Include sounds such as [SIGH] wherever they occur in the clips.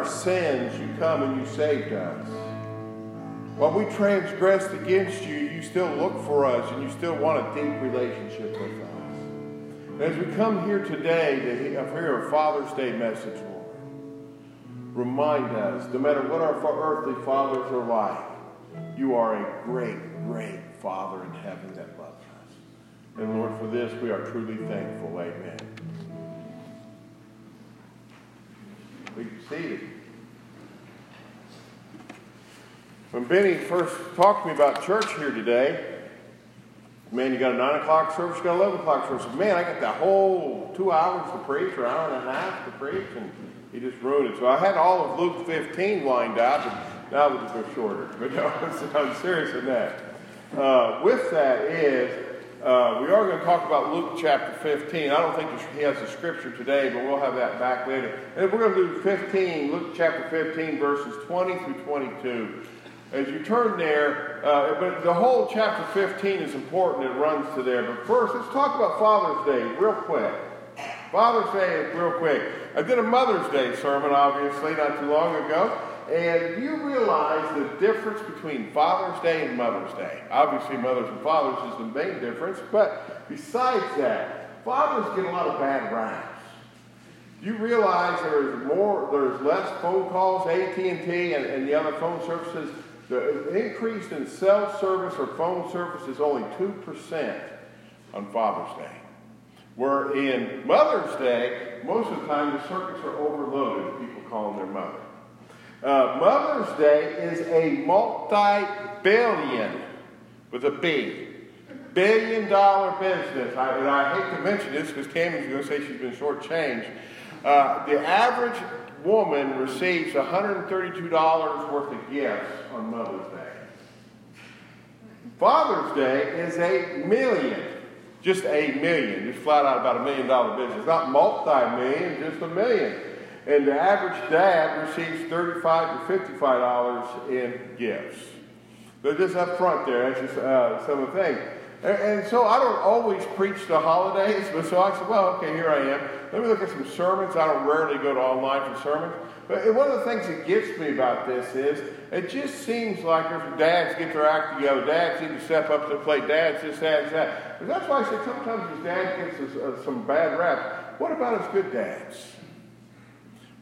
our sins, you come and you saved us. While we transgressed against you, you still look for us and you still want a deep relationship with us. And as we come here today to uh, hear a Father's Day message, Lord, remind us, no matter what our earthly fathers are like, you are a great, great Father in heaven that loves us. And Lord, for this we are truly thankful. Amen. We can see it. When Benny first talked to me about church here today, man, you got a 9 o'clock service, you got an 11 o'clock service. Man, I got that whole two hours to preach or hour and a half to preach, and he just ruined it. So I had all of Luke 15 lined out, now we'll just go shorter. But [LAUGHS] no, I'm serious in that. Uh, with that is, uh, we are going to talk about Luke chapter 15. I don't think he has the scripture today, but we'll have that back later. And we're going to do 15, Luke chapter 15, verses 20 through 22. As you turn there, uh, but the whole chapter 15 is important. It runs to there. But first, let's talk about Father's Day real quick. Father's Day real quick. I did a Mother's Day sermon, obviously, not too long ago. And you realize the difference between Father's Day and Mother's Day. Obviously, mothers and fathers is the main difference, but besides that, fathers get a lot of bad raps. You realize there is more, there's less phone calls, AT&T and, and the other phone services. The increase in cell service or phone service is only 2% on Father's Day. Where in Mother's Day, most of the time the circuits are overloaded, people calling their mother. Uh, Mother's Day is a multi-billion, with a B, billion dollar business. I, and I hate to mention this because Tammy's going to say she's been shortchanged. Uh, the average woman receives $132 worth of gifts on Mother's Day. Father's Day is a million. Just a million. Just flat out about a million dollar business. Not multi million, just a million. And the average dad receives 35 to $55 in gifts. But just up front there, that's just uh, some of the things. And, so I don't always preach the holidays, but so I said, well, okay, here I am. Let me look at some sermons. I don't rarely go to online for sermons. But one of the things that gets me about this is it just seems like if dads get their act together, dads need to step up to plate, dads this, dads that. But that's why I said sometimes his dad gets uh, some bad rap. What about his good dads?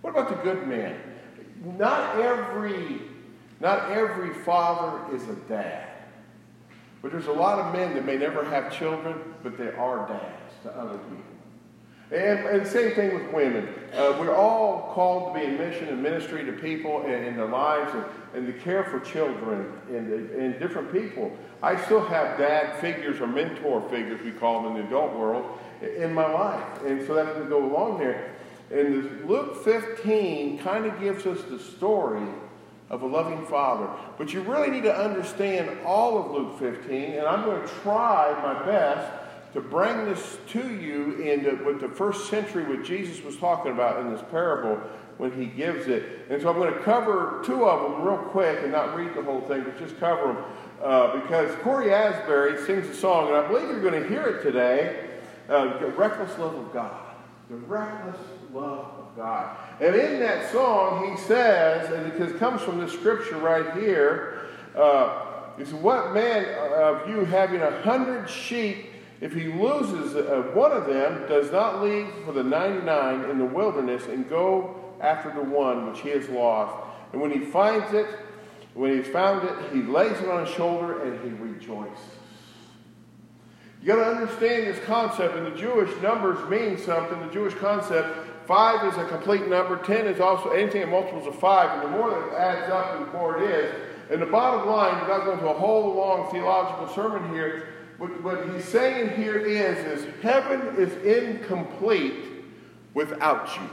What about the good man? Not every, not every father is a dad. But there's a lot of men that may never have children, but they are dads to other people. And, and same thing with women. Uh, we're all called to be in mission and ministry to people in their lives and, and to care for children and, and different people. I still have dad figures or mentor figures, we call them in the adult world, in my life. And so that doesn't go along there. And Luke 15 kind of gives us the story of a loving father. But you really need to understand all of Luke 15, and I'm going to try my best to bring this to you in the, what the first century, what Jesus was talking about in this parable when he gives it. And so I'm going to cover two of them real quick and not read the whole thing, but just cover them. Uh, because Cory Asbury sings a song, and I believe you're going to hear it today uh, Reckless Love of God. The Reckless love of God. And in that song, he says, and it comes from the scripture right here, uh, says, What man of you having a hundred sheep, if he loses uh, one of them, does not leave for the 99 in the wilderness and go after the one which he has lost? And when he finds it, when he's found it, he lays it on his shoulder and he rejoices. You got to understand this concept, and the Jewish numbers mean something. The Jewish concept Five is a complete number. Ten is also anything in multiples of five. And the more that adds up, the more it is. And the bottom line, we're not going to a whole long theological sermon here. What, what he's saying here is, is heaven is incomplete without you.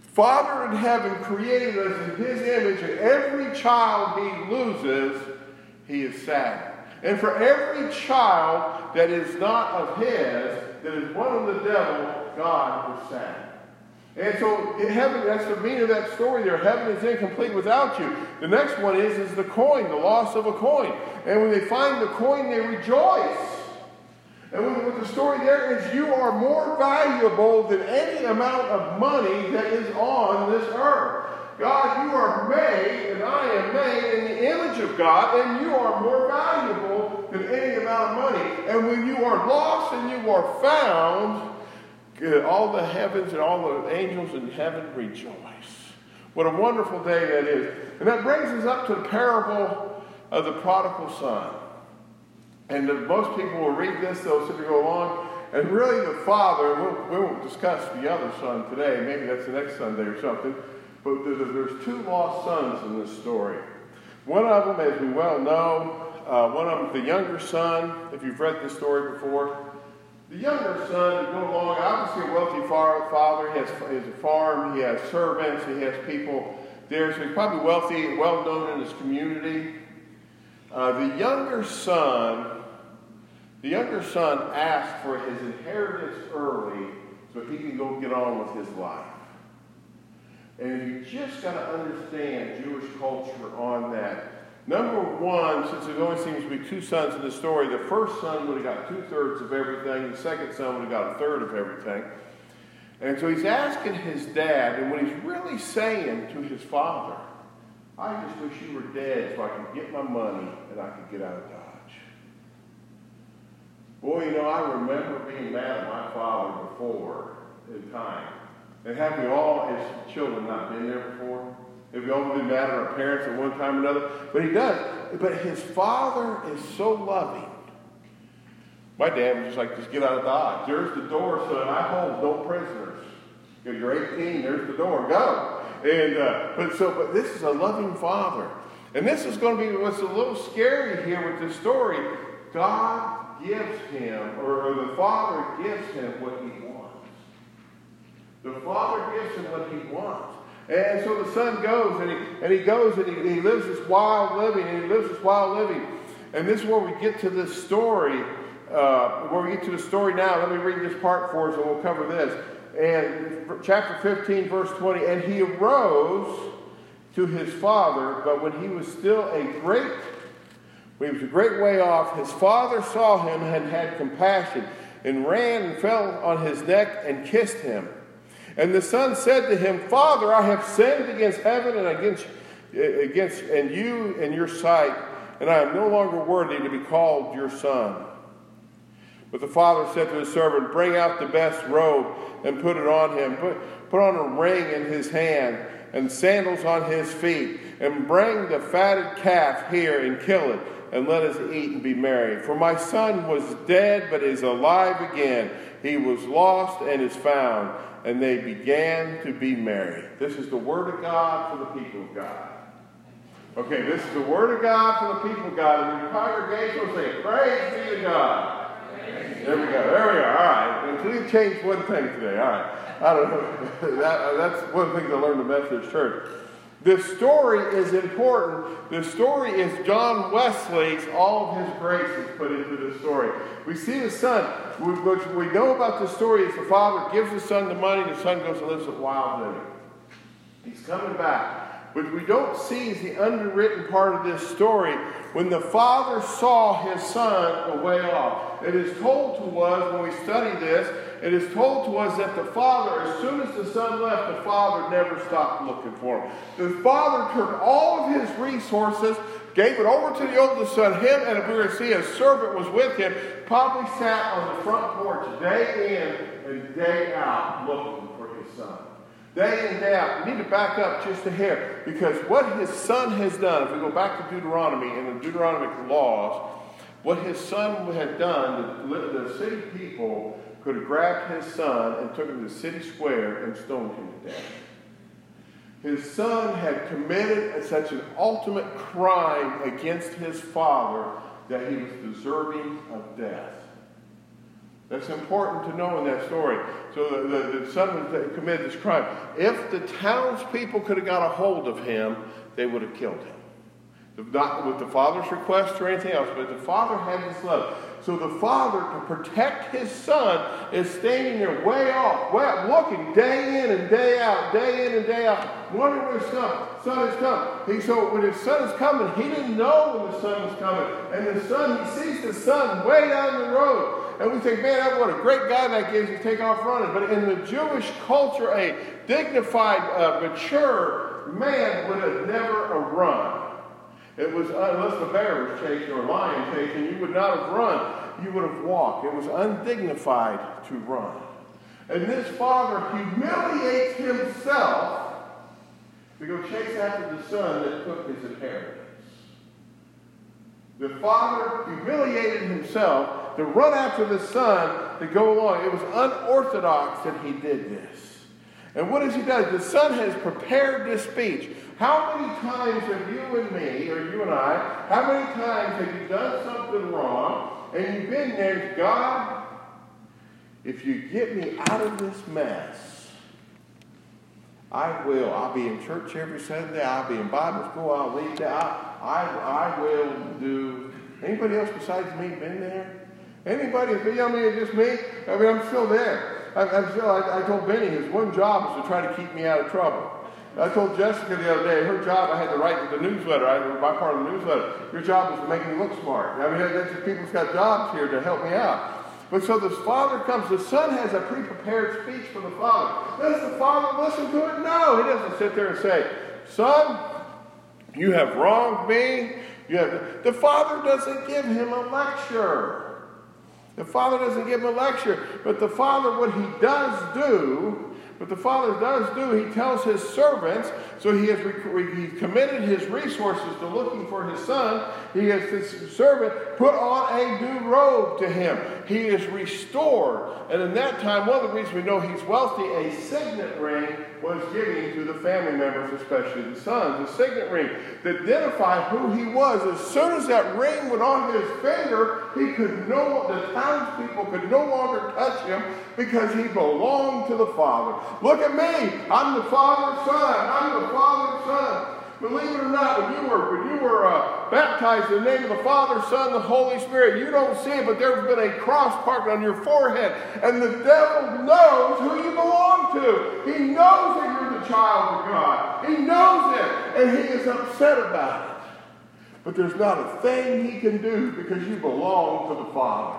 Father in heaven created us in his image, and every child he loses, he is sad. And for every child that is not of his, that is one of the devil, God was sad. And so heaven, that's the meaning of that story there. Heaven is incomplete without you. The next one is, is the coin, the loss of a coin. And when they find the coin, they rejoice. And what the story there is, you are more valuable than any amount of money that is on this earth. God, you are made, and I am made in the image of God, and you are more valuable than any amount of money. And when you are lost and you are found, all the heavens and all the angels in heaven rejoice. What a wonderful day that is. And that brings us up to the parable of the prodigal son. And most people will read this, they'll and go along. And really, the father, we'll, we won't discuss the other son today, maybe that's the next Sunday or something, but there's two lost sons in this story. One of them, as we well know, uh, one of them, the younger son, if you've read this story before, the younger son is going along, obviously a wealthy father. He has, he has a farm, he has servants, he has people there. So he's probably wealthy, and well known in his community. Uh, the younger son, the younger son asked for his inheritance early so he can go get on with his life. And if you just got to understand Jewish culture on that. Number one, since there only seems to be two sons in the story, the first son would have got two thirds of everything, the second son would have got a third of everything. And so he's asking his dad, and what he's really saying to his father, I just wish you were dead so I could get my money and I could get out of Dodge. Boy, you know, I remember being mad at my father before in time. And have we all, as children, not been there before? Have we all been mad at our parents at one time or another? But he does. But his father is so loving. My dad was just like, just get out of Dodge. There's the door, son. I hold no prisoners. You're 18. There's the door. Go. And uh, but so, but this is a loving father, and this is going to be what's a little scary here with this story. God gives him, or, or the father gives him what he wants. The father gives him what he wants. And so the son goes and he, and he goes and he, he lives this wild living and he lives this wild living. And this is where we get to this story. Uh, where we get to the story now, let me read this part for us and we'll cover this. And chapter 15, verse 20. And he arose to his father, but when he was still a great, when he was a great way off, his father saw him and had compassion, and ran and fell on his neck and kissed him. And the son said to him, Father, I have sinned against heaven and against, against and you and your sight, and I am no longer worthy to be called your son. But the father said to his servant, Bring out the best robe and put it on him. Put, put on a ring in his hand and sandals on his feet, and bring the fatted calf here and kill it, and let us eat and be merry. For my son was dead, but is alive again. He was lost and is found and they began to be merry. This is the word of God for the people of God. Okay, this is the word of God for the people of God. And the congregation will say, Praise be to God. There we go. There we are. All right. Until you change one thing today. All right. I don't know. [LAUGHS] that, that's one thing learned in the Methodist Church. This story is important. The story is John Wesley's, all of his grace is put into this story. We see the son. What we know about the story is the father gives the son the money, the son goes and lives a wild living. He's coming back. What we don't see is the underwritten part of this story. When the father saw his son away off, it is told to us when we study this it is told to us that the father, as soon as the son left, the father never stopped looking for him. The father took all of his resources, gave it over to the oldest son. Him, and if we were to see a servant was with him, probably sat on the front porch day in and day out looking for his son. Day in, day out. We need to back up just a hair because what his son has done, if we go back to Deuteronomy and the Deuteronomic laws, what his son had done, the, the city people could have grabbed his son and took him to the city square and stoned him to death. His son had committed such an ultimate crime against his father that he was deserving of death. That's important to know in that story. So the, the, the son committed this crime. If the townspeople could have got a hold of him, they would have killed him. Not with the father's request or anything else, but the father had his love. So the father, to protect his son, is standing there way off, way up, looking day in and day out, day in and day out, wondering when his son, son is coming. He, so when his son is coming, he didn't know when the son was coming. And the son, he sees the son way down the road. And we think, man, what a great guy that gives to take off running. But in the Jewish culture, a dignified, uh, mature man would have never run. It was, uh, unless the bear was chasing or a lion chasing, you would not have run. You would have walked. It was undignified to run. And this father humiliates himself to go chase after the son that took his inheritance. The father humiliated himself to run after the son to go along. It was unorthodox that he did this. And what has he done? The son has prepared this speech. How many times have you and me, or you and I, how many times have you done something wrong and you've been there, God, if you get me out of this mess, I will. I'll be in church every Sunday. I'll be in Bible school. I'll lead that. I, I, I will do. Anybody else besides me been there? Anybody? I mean, just me? I mean, I'm still there. I, am still, I, I told Benny his one job is to try to keep me out of trouble. I told Jessica the other day, her job, I had to write the newsletter. I was my part of the newsletter. Your job is to make me look smart. I mean, that's just, people's got jobs here to help me out. But so this father comes, the son has a pre-prepared speech for the father. Does the father listen to it? No, he doesn't sit there and say, son, you have wronged me. You have, the father doesn't give him a lecture. The father doesn't give him a lecture. But the father, what he does do what the Father does do, he tells his servants, so he has he committed his resources to looking for his son. He has this servant put on a new robe to him. He is restored. And in that time, one of the reasons we know he's wealthy, a signet ring was given to the family members, especially the sons, a signet ring to identify who he was. As soon as that ring went on his finger, he could no the townspeople could no longer touch him because he belonged to the Father. Look at me. I'm the Father's son. I'm the Father's son. Believe it or not, when you were when you were uh, baptized in the name of the Father, Son, the Holy Spirit, you don't see it, but there's been a cross marked on your forehead, and the devil knows who you belong to. He knows that you're the child of God. He knows it, and he is upset about it. But there's not a thing he can do because you belong to the Father.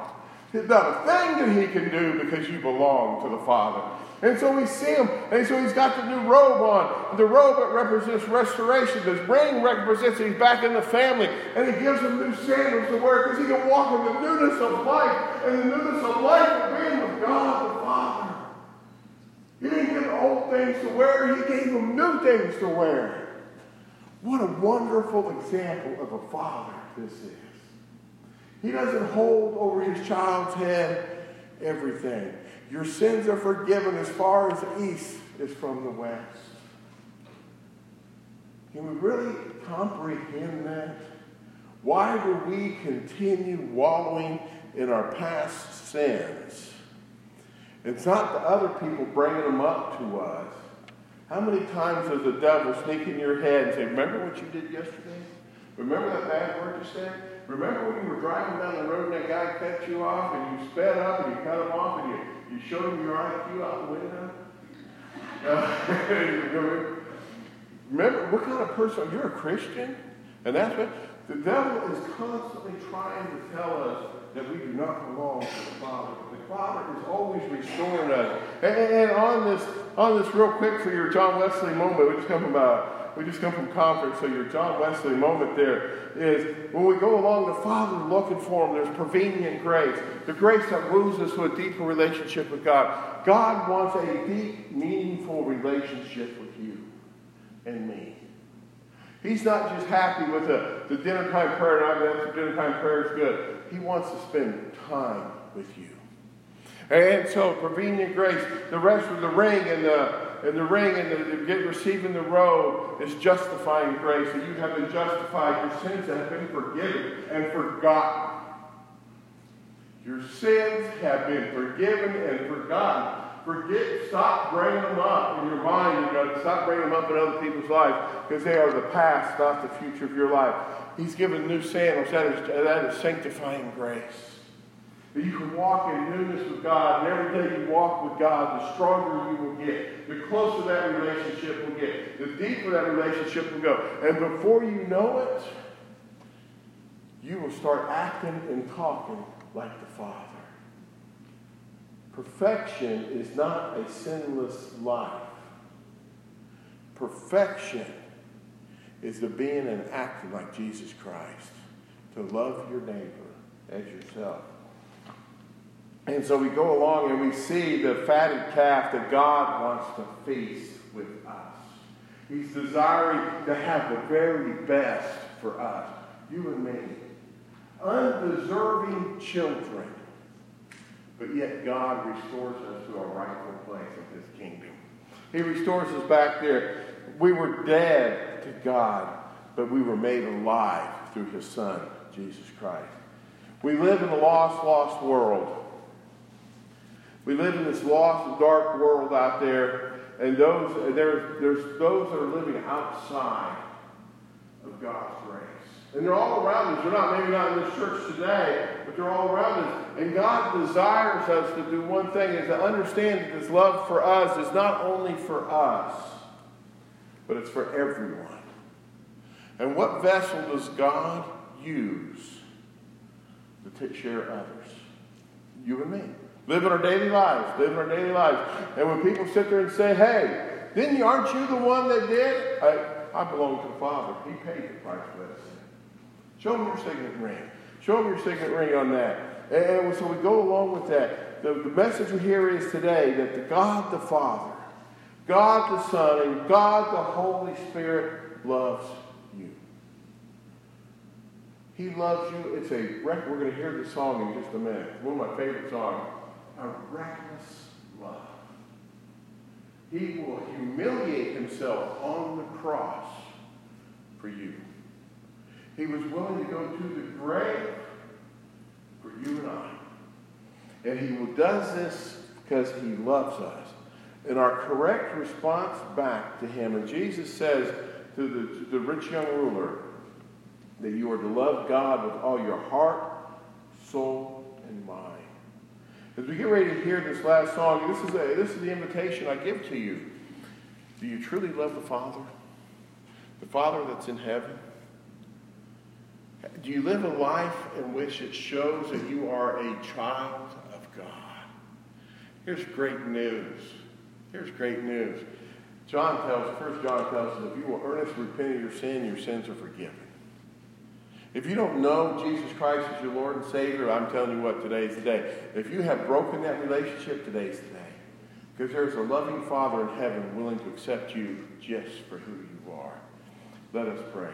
There's not a thing that he can do because you belong to the Father. And so we see him, and so he's got the new robe on. The robe it represents restoration. This ring represents he's back in the family, and he gives him new sandals to wear because he can walk in the newness of life, and the newness of life of being with God the Father. He didn't give old things to wear; he gave him new things to wear. What a wonderful example of a father this is. He doesn't hold over his child's head everything. Your sins are forgiven as far as the east is from the west. Can we really comprehend that? Why do we continue wallowing in our past sins? It's not the other people bringing them up to us. How many times does the devil sneak in your head and say, Remember what you did yesterday? Remember that bad word you said? Remember when you were driving down the road and that guy cut you off and you sped up and you cut him off and you you showed him your IQ out the window? [LAUGHS] Uh, [LAUGHS] remember, what kind of person? Are You're a Christian? And that's what the devil is constantly trying to tell us that we do not belong to the Father. The Father is always restoring us. And, and, on this, on this, real quick for your John Wesley moment, we just come uh, we just come from conference, so your John Wesley moment there is when we go along the Father looking for Him, there's prevenient grace, the grace that moves us to a deeper relationship with God. God wants a deep, meaningful relationship with you and me. He's not just happy with the, dinner time prayer, and I the dinner time prayer is good. He wants to spend time with you. And so, prevenient grace, the rest of the ring and the and the ring and the, the get, receiving the robe is justifying grace. That you have been justified. Your sins have been forgiven and forgotten. Your sins have been forgiven and forgotten. Forget, stop bringing them up in your mind. You got to stop bringing them up in other people's lives because they are the past, not the future of your life. He's given new sandals. That is, that is sanctifying grace. That you can walk in newness with God, and every day you walk with God, the stronger you will get, the closer that relationship will get, the deeper that relationship will go. And before you know it, you will start acting and talking like the Father. Perfection is not a sinless life. Perfection is the being and acting like Jesus Christ, to love your neighbor as yourself. And so we go along and we see the fatted calf that God wants to feast with us. He's desiring to have the very best for us, you and me. Undeserving children. But yet God restores us to a rightful place in his kingdom. He restores us back there. We were dead to God, but we were made alive through his Son, Jesus Christ. We live in a lost, lost world. We live in this lost, and dark world out there, and those, there's, there's those that are living outside of God's grace. And they're all around us. They're not maybe not in this church today, but they're all around us. And God desires us to do one thing is to understand that his love for us is not only for us, but it's for everyone. And what vessel does God use to take of others? You and me. Live in our daily lives. living our daily lives. And when people sit there and say, hey, didn't you, aren't you the one that did? I, I belong to the Father. He paid the price for that. Show them your signet ring. Show them your signet ring on that. And so we go along with that. The, the message we hear is today that the God the Father, God the Son, and God the Holy Spirit loves you. He loves you. It's a record. we're going to hear the song in just a minute. One of my favorite songs. A reckless love. He will humiliate himself on the cross for you. He was willing to go to the grave for you and I. And he does this because he loves us. And our correct response back to him, and Jesus says to the, to the rich young ruler that you are to love God with all your heart, soul. As we get ready to hear this last song, this is, a, this is the invitation I give to you. Do you truly love the Father? The Father that's in heaven? Do you live a life in which it shows that you are a child of God? Here's great news. Here's great news. John tells, First John tells us, if you will earnestly repent of your sin, your sins are forgiven. If you don't know Jesus Christ as your Lord and Savior, I'm telling you what, today is the day. If you have broken that relationship, today's the day. Because there's a loving Father in heaven willing to accept you just for who you are. Let us pray.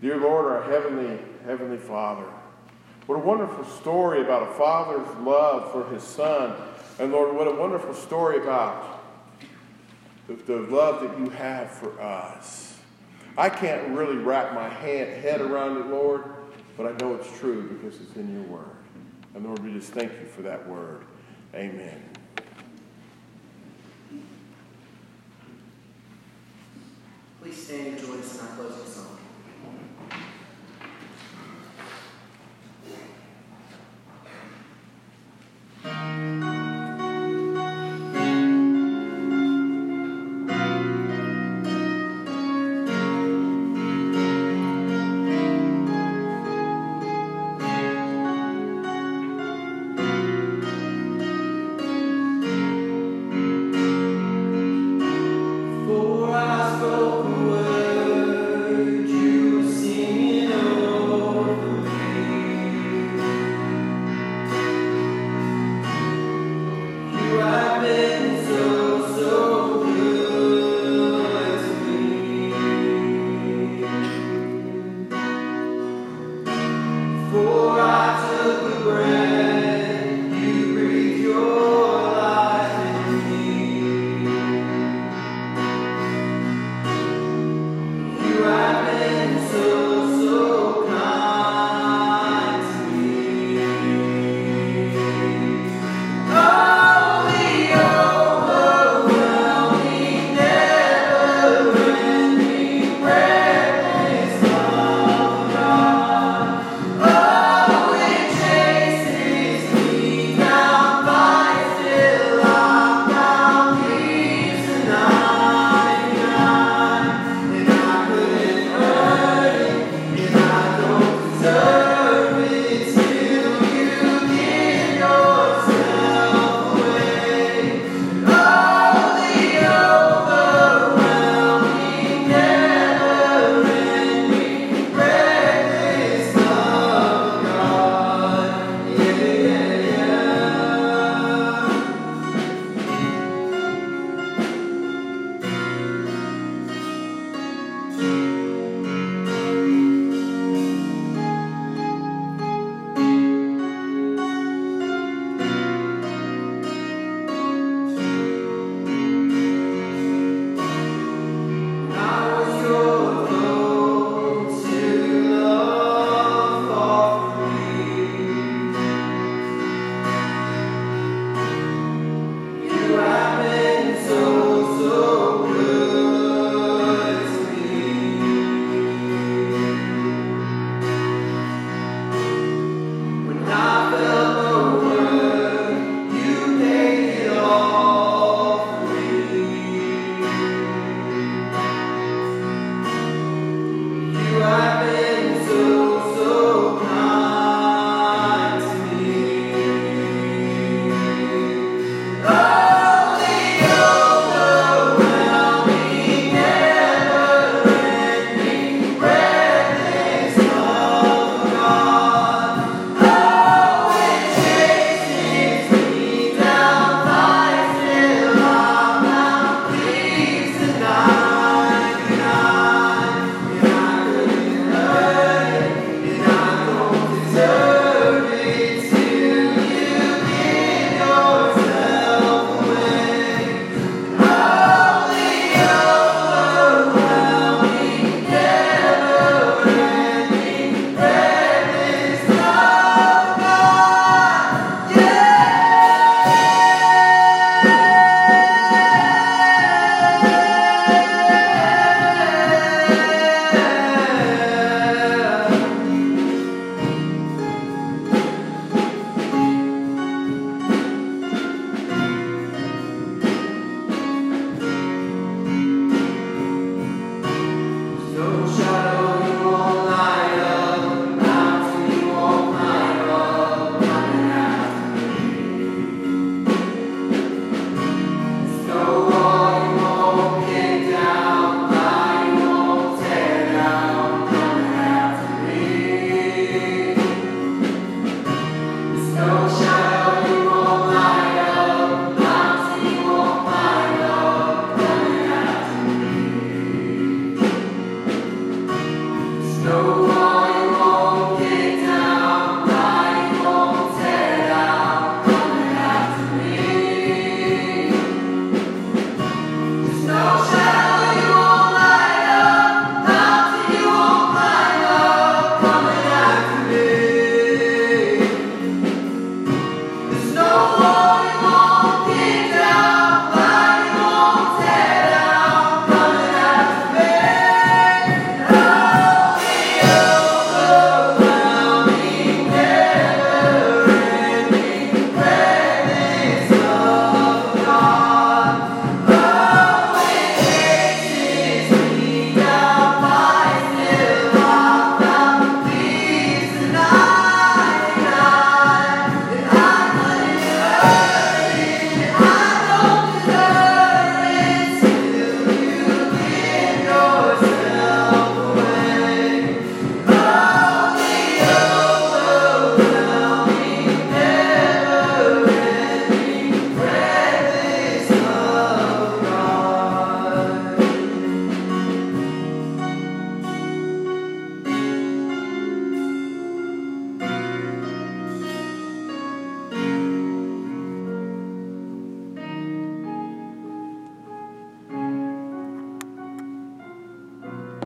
Dear Lord, our heavenly, heavenly Father, what a wonderful story about a father's love for his son. And Lord, what a wonderful story about the, the love that you have for us. I can't really wrap my hand, head around it, Lord, but I know it's true because it's in your word. And Lord, we just thank you for that word. Amen. Please stand and join us in our closing song.